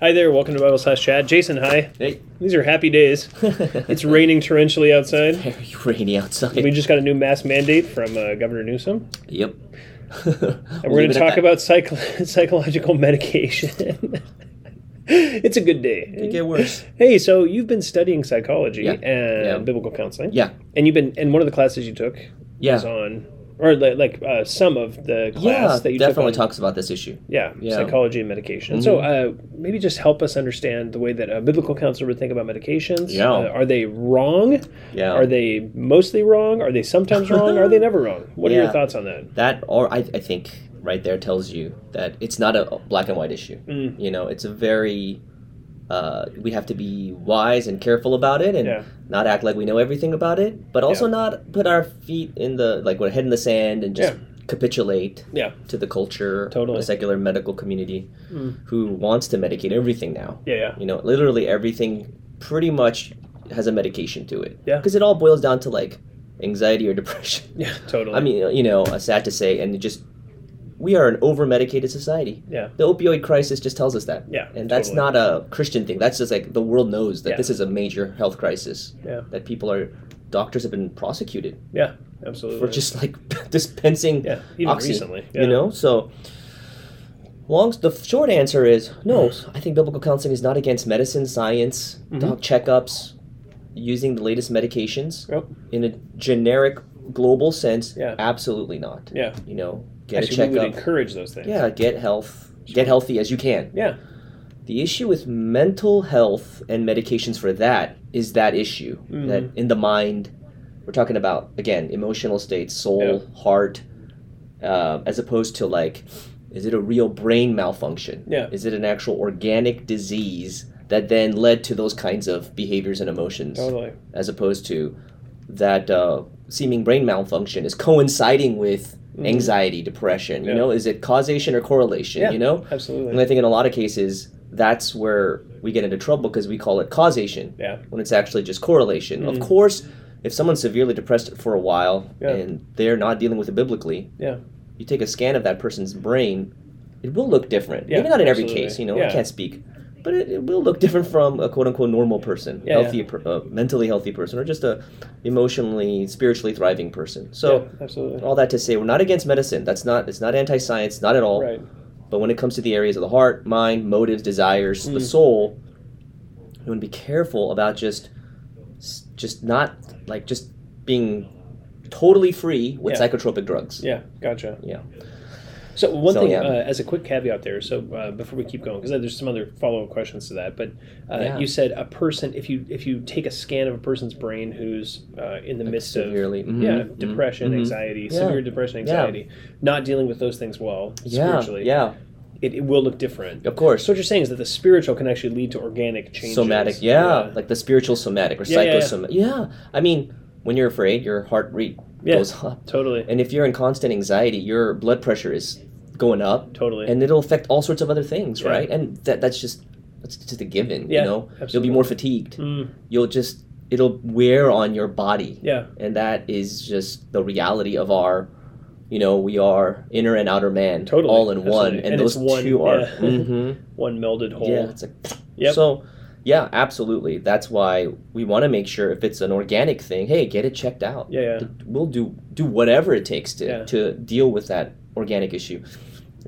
Hi there, welcome to Bible Slash Chat. Jason, hi. Hey. These are happy days. It's raining torrentially outside. Very rainy outside. We just got a new mask mandate from uh, Governor Newsom. yep. And we're going to talk about psych- psychological medication. it's a good day. It get worse. Hey, so you've been studying psychology Yeah. and Yeah. biblical counseling. Yeah. And you've been, and one of the classes you took Yeah. was on, or li- like uh, some of the class Yeah. that you Definitely took on, talks about this issue. Yeah, Yeah. psychology and medication. And So uh, maybe just help us understand the way that a biblical counselor would think about medications. Yeah. Uh, are they wrong? Yeah. Are they mostly wrong? Are they sometimes wrong? Are they never wrong? What are your thoughts on that? That, or I, I think right there tells you that it's not a black and white issue. Mm. You know, it's a very. Uh, we have to be wise and careful about it, and Yeah. not act like we know everything about it, but also Yeah. not put our feet in the like we're head in the sand and just Yeah. capitulate to the culture, Totally. the secular medical community, Mm. who wants to medicate everything now. Yeah, yeah. You know, literally everything pretty much has a medication to it. Yeah. Because it all boils down to like anxiety or depression. Yeah, totally. I mean, you know, uh, sad to say, and just we are an over medicated society. yeah. The opioid crisis just tells us that. Yeah, And that's totally. not a Christian thing. That's just like the world knows that Yeah. this is a major health crisis. Yeah. That people are doctors have been prosecuted Yeah, absolutely. for just like dispensing yeah, even oxy, recently. Yeah. you know so long the short answer is no i think biblical counseling is not against medicine science Mm-hmm. doc checkups using the latest medications Yep. in a generic global sense Yeah. absolutely not Yeah. you know get Actually, a we would checkup encourage those things. yeah get health get healthy as you can Yeah. the issue with mental health and medications for that is that issue Mm-hmm. that in the mind we're talking about again emotional states soul heart uh, as opposed to like is it a real brain malfunction Yeah. is it an actual organic disease that then led to those kinds of behaviors and emotions Totally. as opposed to that uh, seeming brain malfunction is coinciding with anxiety depression Mm-hmm. Yeah. you know is it causation or correlation Yeah. you know Absolutely. and I think in a lot of cases, that's where we get into trouble because we call it causation yeah. when it's actually just correlation. Of course, if someone's severely depressed for a while Yeah. and they're not dealing with it biblically, Yeah. you take a scan of that person's brain, it will look different. Yeah, Maybe not in every case, you know. I can't speak. But it, it will look different from a quote unquote normal person, Yeah, healthy, per- uh, mentally healthy person, or just a emotionally, spiritually thriving person. So, yeah, absolutely. all that to say, we're not against medicine. That's not. It's not anti-science, not at all. Right. But when it comes to the areas of the heart, mind, motives, desires, Mm. the soul, you want to be careful about just just not like just being totally free with Yeah. psychotropic drugs. Yeah. Gotcha. Yeah. So one So, thing, yeah. uh, as a quick caveat there, so uh, before we keep going, because there's some other follow-up questions to that, but uh, Yeah. you said a person, if you if you take a scan of a person's brain who's uh, in the midst severely- of mhm, yeah mhm, depression, mhm. anxiety, Yeah. severe depression, anxiety, not dealing with those things well spiritually, Yeah. it, it will look different. Of course. So what you're saying is that the spiritual can actually lead to organic changes. somatic. Yeah. Like the spiritual somatic or psychosomatic. Yeah, I mean, when you're afraid, your heart rate Yeah. goes up. totally, And if you're in constant anxiety, your blood pressure is going up. totally, and it'll affect all sorts of other things, Yeah. right? And that that's just that's just a given, Yeah, you know. You'll be more fatigued. Mm, You'll just it'll wear on your body, yeah, and that is just the reality of our, you know, we are inner and outer man, Totally, all in one, and, And those one- two are, yeah. Mhm. one melded whole. yeah, it's like Yep. so. Yeah, absolutely. That's why we want to make sure if it's an organic thing, hey, get it checked out. Yeah, yeah. We'll do do whatever it takes to Yeah. to deal with that organic issue.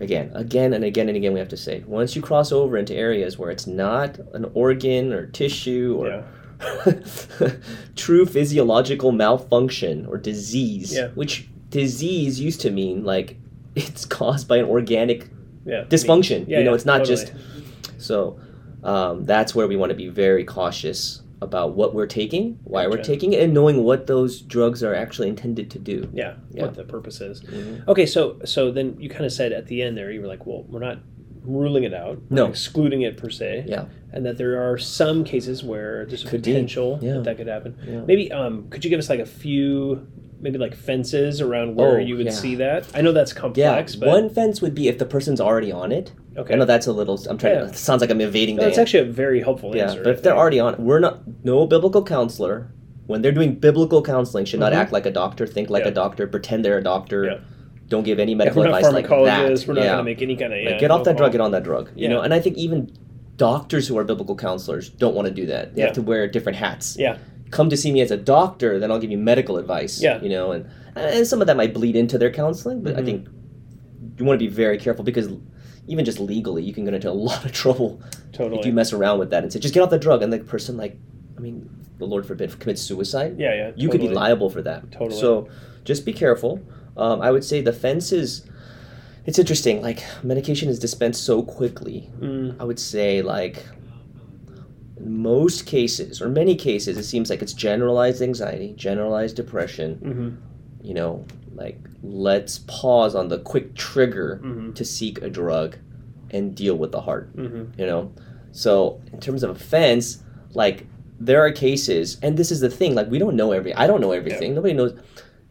Again, again and again and again, we have to say once you cross over into areas where it's not an organ or tissue or Yeah. true physiological malfunction or disease, Yeah. which disease used to mean like it's caused by an organic yeah, dysfunction. You know, it's not totally. just so. Um, that's where we want to be very cautious about what we're taking, why we're taking it, and knowing what those drugs are actually intended to do. yeah, Yeah. what the purpose is. Mhm. Okay, so so then you kind of said at the end there, you were like, well, we're not ruling it out, No. excluding it per se, Yeah. and that there are some cases where there's a Could potential Yeah. that that could happen. Yeah. Maybe um, could you give us like a few, maybe like fences around where Oh, you would yeah. see that? I know that's Yeah, complex, but one fence would be if the person's already on it. Okay, I know that's a little. I'm trying. Yeah. to It sounds like I'm evading no, the that's actually a very helpful yeah. answer. But if they're already on, we're not. No biblical counselor, when they're doing biblical counseling, should not Mhm. act like a doctor, think like Yeah. a doctor, pretend they're a doctor. Yeah. Don't give any medical advice like that. pharmacologists. we're not going to make any kind of Like, get off that drug, get on that drug. You know, and I think even doctors who are biblical counselors don't want to do that. They Yeah. have to wear different hats. Yeah. Come to see me as a doctor, then I'll give you medical advice. Yeah. You know, and and some of that might bleed into their counseling, but I Mhm. think you want to be very careful because even just legally, you can get into a lot of trouble Totally. if you mess around with that and say, just get off the drug, and the person like, I mean, the Lord forbid, commits suicide. yeah, yeah. You could be liable for that. Totally. So just be careful. Um, I would say the fence is. It's interesting. Like medication is dispensed so quickly. Mm, I would say like in most cases or many cases, it seems like it's generalized anxiety, generalized depression. hmm You know, like let's pause on the quick trigger hmm to seek a drug and deal with the heart hmm you know so in terms of offense like there are cases and this is the thing like we don't know every i don't know everything nobody knows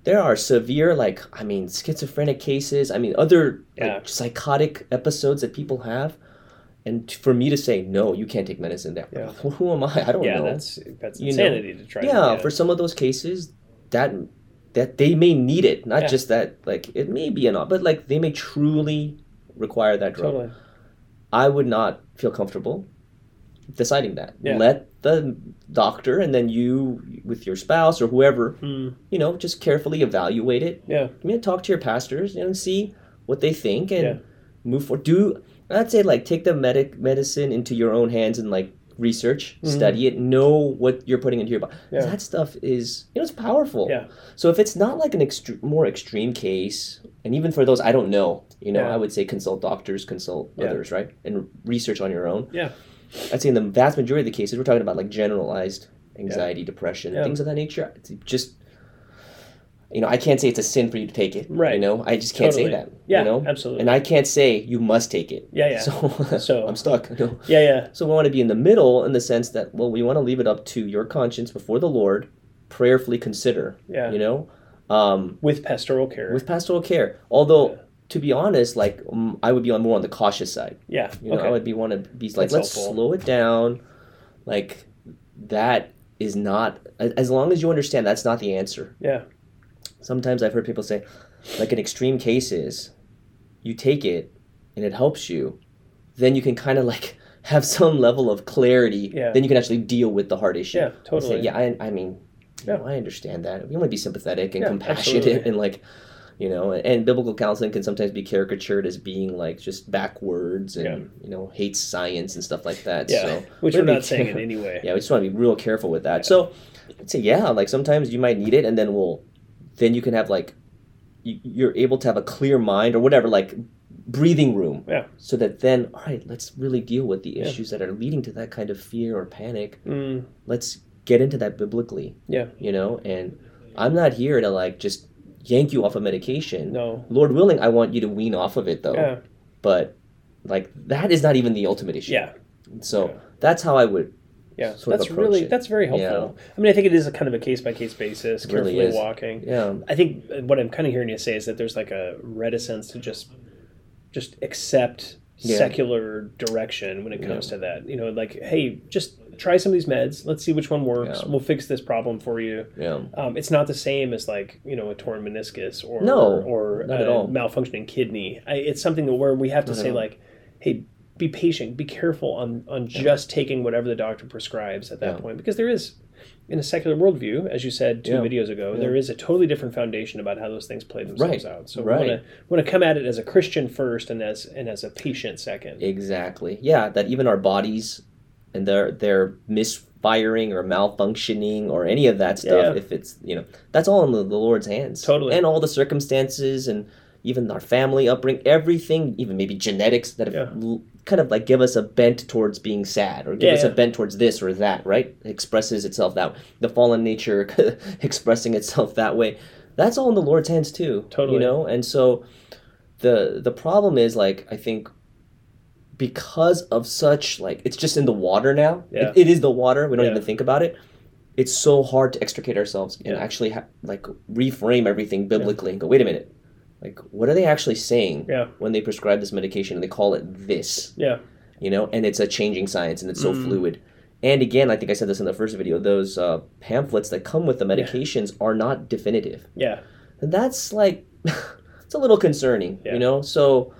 there are severe like i mean schizophrenic cases i mean other Yeah. like, psychotic episodes that people have and for me to say no you can't take medicine there Yeah. who, who am i i don't Yeah, know that's that's You know. insanity to try. yeah to, for some of those cases that that they may need it not Yeah. just that like it may be an op- but like they may truly require that drug totally. I would not feel comfortable deciding that. Yeah. Let the doctor and then you with your spouse or whoever, Mm, you know, just carefully evaluate it. yeah, I mean, talk to your pastors you know, and see what they think and Yeah. move forward. Do I'd say like take the medic medicine into your own hands and like research, Mhm. study it, know what you're putting into your body. Yeah. That stuff is you know it's powerful. Yeah. So if it's not like an extre- more extreme case, and even for those I don't know, you know, Yeah. I would say consult doctors, consult Yeah. others, right, and research on your own. Yeah. I'd say in the vast majority of the cases, we're talking about like generalized anxiety, depression, things of that nature. It's just, you know, I can't say it's a sin for you to take it. Right. You know, I just can't Totally. say that. Yeah, You know, absolutely. and I can't say you must take it. Yeah, yeah. So, So- I'm stuck. You know? yeah, yeah, So we want to be in the middle in the sense that, well, we want to leave it up to your conscience before the Lord, prayerfully consider. yeah. You know, um, With pastoral care. with pastoral care. Although, Yeah. to be honest, like um, I would be on more on the cautious side. yeah. You know, okay. I would be want to be like, That's let's helpful. slow it down. Like that is not as long as you understand that's not the answer. yeah. Sometimes I've heard people say, like in extreme cases, you take it and it helps you, then you can kind of like have some level of clarity. Yeah. Then you can actually deal with the heart issue. Yeah, And say, totally. yeah, I, I mean, Yeah. know, I understand that. We want to be sympathetic and Yeah, compassionate absolutely. and like, you know, and biblical counseling can sometimes be caricatured as being like just backwards and Yeah. you know hates science and stuff like that. Yeah. So Which we're we're not saying care- in any way. Yeah, we just want to be real careful with that. So I'd say yeah, like sometimes you might need it, and then we'll, then you can have like, you, you're able to have a clear mind or whatever, like breathing room. Yeah. So that then, all right, let's really deal with the Yeah. issues that are leading to that kind of fear or panic. Mm, Let's get into that biblically. Yeah. You know, and I'm not here to like just yank you off of medication. no. Lord willing, I want you to wean off of it though. Yeah. But like that is not even the ultimate issue. Yeah. So Yeah. that's how I would Yeah. that's really it. that's very helpful. I mean, I think it is a kind of a case by case basis, It really walking. yeah. I think what I'm kind of hearing you say is that there's like a reticence to just just accept Yeah. secular direction when it comes to that. You know, like, hey, just try some of these meds. Let's see which one works. Yeah. We'll fix this problem for you. Yeah. Um, it's not the same as like you know a torn meniscus or No, or not a at all. malfunctioning kidney. I, it's something that where we have to Not say like, hey, be patient, be careful on on just taking whatever the doctor prescribes at that Yeah. point because there is. In a secular worldview, as you said two Yeah. videos ago, there is a totally different foundation about how those things play themselves Right. out. So Right. we want to come at it as a Christian first, and as and as a patient second. Exactly. Yeah, that even our bodies and their their misfiring or malfunctioning or any of that stuff, if it's you know, that's all in the, the Lord's hands. Totally. And all the circumstances and even our family upbringing, everything, even maybe genetics that have Yeah. Kind of like give us a bent towards being sad or give Yeah, us yeah. a bent towards this or that, right? It expresses itself that the fallen nature expressing itself that way. That's all in the Lord's hands too. Totally. You know, and so the the problem is like I think because of such like it's just in the water now. Yeah. It, it is the water. We don't even think about it. It's so hard to extricate ourselves and actually ha- like reframe everything biblically and go, wait a minute, like what are they actually saying Yeah. when they prescribe this medication and they call it this? Yeah, You know, and it's a changing science and it's so Mm. fluid. And again, I think I said this in the first video. Those uh, pamphlets that come with the medications are not definitive. yeah, And that's like it's a little concerning, Yeah. you know. So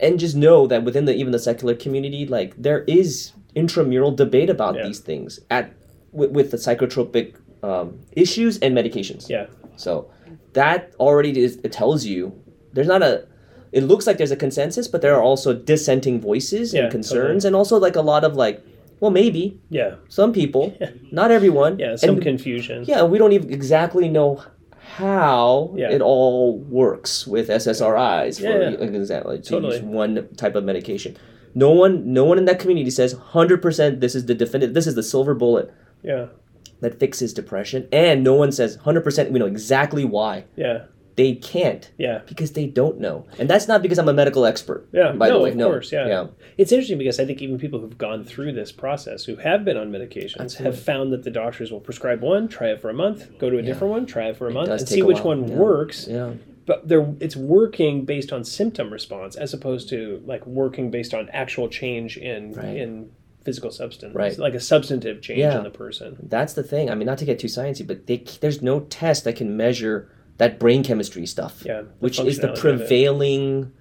and just know that within the even the secular community, like there is intramural debate about Yeah. these things at with, with the psychotropic um, issues and medications. Yeah. So that already is, it tells you there's not a. It looks like there's a consensus, but there are also dissenting voices Yeah, and concerns, and also like a lot of like, well, maybe Yeah. some people, not everyone. Yeah. Some and, confusion. yeah, we don't even exactly know how Yeah. it all works with SSRIs, for Yeah, yeah. example, to Totally. use one type of medication. No one, no one in that community says hundred percent. This is the definitive. This is the silver bullet Yeah. That fixes depression, and no one says hundred percent. We know exactly why Yeah. they can't Yeah. because they don't know, and that's not because I'm a medical expert. Yeah. by no, the way, of no, course. Yeah. yeah, It's interesting because I think even people who've gone through this process, who have been on medications, have found that the doctors will prescribe one, try it for a month, go to a different one, try it for a month, and see which while, one yeah. works. yeah. But they're it's working based on symptom response as opposed to like working based on actual change in Right. in physical substance, Right. like a substantive change Yeah. in the person. That's the thing. I mean, not to get too sciencey, but they, there's no test that can measure that brain chemistry stuff. Yeah, which is the functionality of it. prevailing.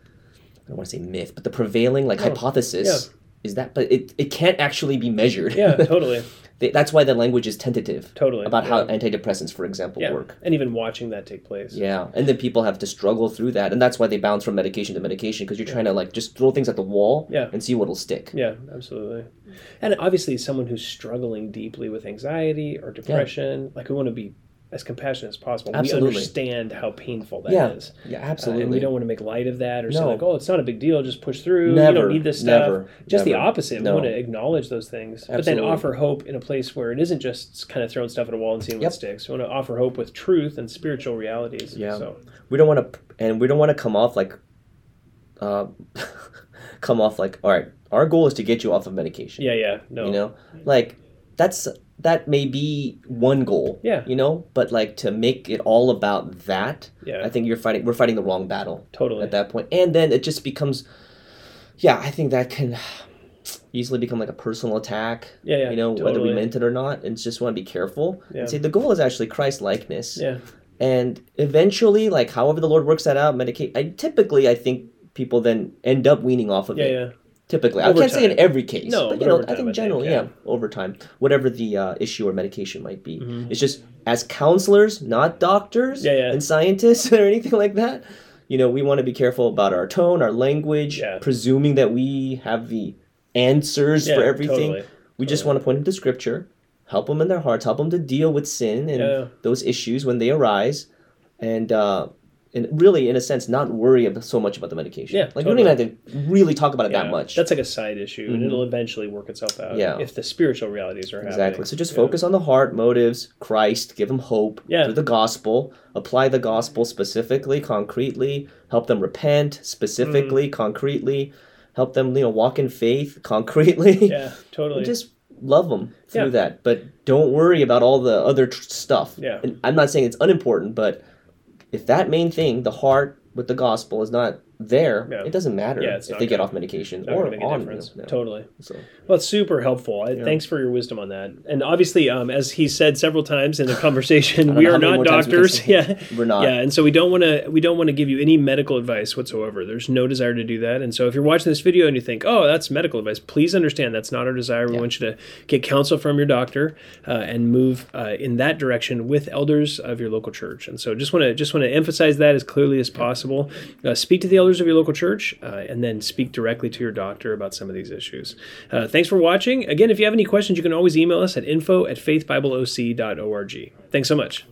I don't want to say myth, but the prevailing like Oh, hypothesis is that, but it, it can't actually be measured. Yeah, totally, They- That's why the language is tentative totally about how antidepressants, for example, yeah. work. and even watching that take place. Yeah, and then people have to struggle through that, and that's why they bounce from medication to medication because you're trying to like just throw things at the wall Yeah. and see what'll stick. Yeah, absolutely. And obviously, someone who's struggling deeply with anxiety or depression, like we want to be as compassionate as possible. Absolutely. We understand how painful that is, Yeah, yeah, Uh, absolutely. and we don't want to make light of that or say like, "Oh, it's not a big deal. Just push through. you don't need this stuff." never, just the opposite. No. We want to acknowledge those things, but then offer hope in a place where it isn't just kind of throwing stuff at a wall and seeing what Yep. sticks. We want to offer hope with truth and spiritual realities. Yeah. So we don't want to and we don't want to come off like uh, come off like all right our goal is to get you off of medication yeah, yeah, no, you know like that's that may be one goal Yeah. you know but like to make it all about that yeah, i think you're fighting we're fighting the wrong battle totally. at that point and then it just becomes yeah i think that can easily become like a personal attack yeah, yeah, you know whether we meant it or not and just want to be careful Yeah. and say the goal is actually christ likeness Yeah, and eventually like however the lord works that out medicate i typically i think people then end up weaning off of yeah, it yeah. Typically i can't say in every case No, but you know over i time, I think think, generally yeah. yeah. over time whatever the uh, issue or medication might be Mhm. it's just as counselors not doctors Yeah, yeah. and scientists or anything like that you know we want to be careful about our tone our language Yeah. presuming that we have the answers Yeah, for everything totally. we just Totally. want to point them to scripture, help them in their hearts, help them to deal with sin and Yeah. those issues when they arise, and uh, and really, in a sense, not worry about, so much about the medication. Yeah, like we don't even have to really talk about it that much. That's like a side issue, and Mhm. it'll eventually work itself out. Yeah. If the spiritual realities are happening. exactly. happening. So just Yeah. focus on the heart, motives, Christ, give them hope Yeah. through the gospel. Apply the gospel specifically, concretely. Help them repent specifically, Mm. concretely. Help them, you know, walk in faith concretely. Yeah, totally. Just love them through Yeah. that but don't worry about all the other tr- stuff Yeah. and i'm not saying it's unimportant but if that main thing the heart with the gospel is not there Yeah. it doesn't matter Yeah, if they get gonna- off medication or gonna make a on difference. Totally. so Well, it's super helpful. I, Thanks for your wisdom on that. And obviously, um, as he said several times in the conversation, we are not times we doctors. Yeah, we're not yeah, and so we don't want to we don't want to give you any medical advice whatsoever. There's no desire to do that. And so if you're watching this video and you think, "Oh, that's medical advice," please understand that's not our desire. We Yeah. want you to get counsel from your doctor uh, and move uh, in that direction with elders of your local church. And so just want to just want to emphasize that as clearly as possible. Uh, speak to the elders of your local church, uh, and then speak directly to your doctor about some of these issues. Uh, thanks for watching. Again, if you have any questions, you can always email us at info at faithbibleoc.org. Thanks so much.